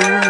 तो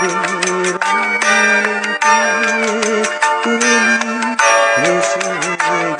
Thank you.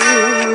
you.